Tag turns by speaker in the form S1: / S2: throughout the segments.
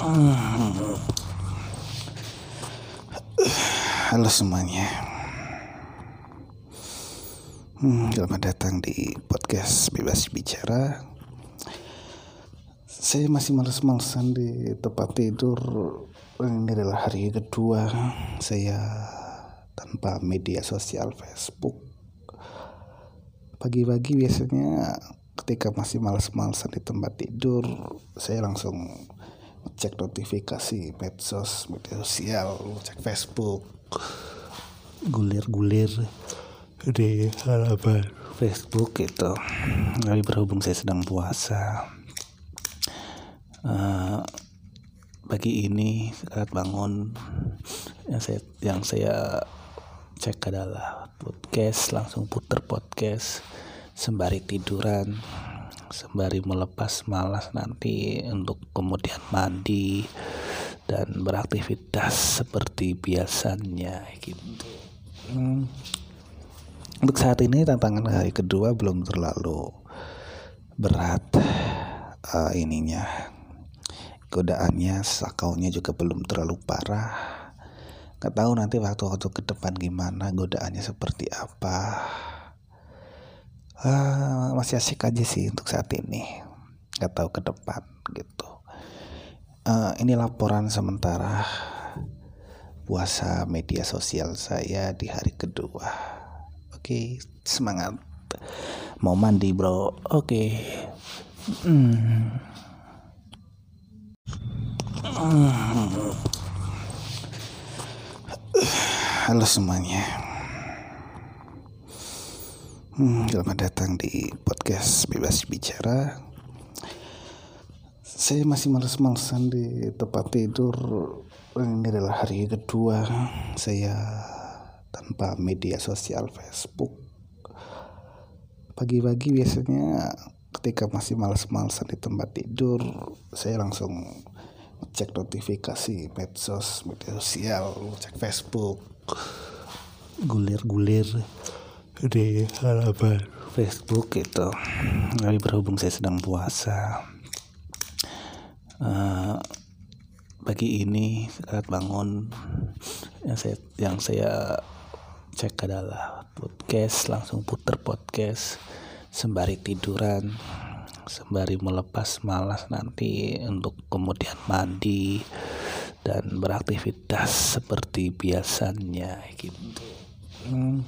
S1: Halo semuanya. Hmm, selamat datang di podcast Bebas Bicara. Saya masih males-malesan di tempat tidur. Ini adalah hari kedua saya tanpa media sosial Facebook. Pagi-pagi biasanya ketika masih males-malesan di tempat tidur, saya langsung cek notifikasi medsos, media sosial, cek Facebook, gulir-gulir. Di halaman Facebook itu. Tapi berhubung saya sedang puasa, uh, pagi ini saat bangun. Yang saya yang saya cek adalah podcast langsung puter podcast sembari tiduran sembari melepas malas nanti untuk kemudian mandi dan beraktivitas seperti biasanya gitu. Hmm. Untuk saat ini tantangan hari kedua belum terlalu berat uh, ininya godaannya sakaunya juga belum terlalu parah Gak tahu nanti waktu-waktu ke depan gimana godaannya seperti apa uh, masih asik aja sih untuk saat ini nggak tahu ke depan gitu uh, ini laporan sementara puasa media sosial saya di hari kedua oke okay, semangat mau mandi bro oke okay. hmm. Halo semuanya. Hmm, selamat datang di podcast Bebas Bicara. Saya masih males-malesan di tempat tidur. Ini adalah hari kedua saya tanpa media sosial Facebook. Pagi-pagi biasanya ketika masih males-malesan di tempat tidur, saya langsung cek notifikasi medsos, media sosial, cek Facebook, gulir-gulir di halaman Facebook itu tapi berhubung saya sedang puasa. Uh, pagi ini saat bangun yang saya yang saya cek adalah podcast langsung puter podcast sembari tiduran sembari melepas malas nanti untuk kemudian mandi dan beraktivitas seperti biasanya gitu. Hmm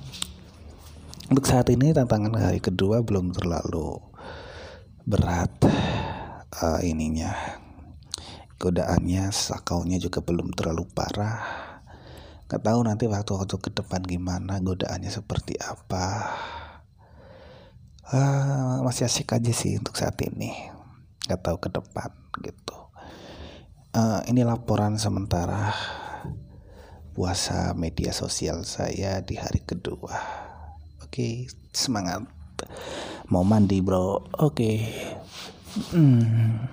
S1: untuk saat ini tantangan hari kedua belum terlalu berat uh, ininya. Godaannya sakaunya juga belum terlalu parah. Nggak tahu nanti waktu-waktu ke depan gimana godaannya seperti apa. Uh, masih asik aja sih untuk saat ini. Nggak tahu ke depan gitu. Uh, ini laporan sementara puasa media sosial saya di hari kedua Oke, semangat. Mau mandi, Bro. Oke. Hmm.